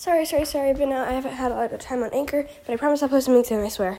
Sorry, sorry, sorry, but now I haven't had a lot of time on Anchor, but I promise I'll post something soon, I swear.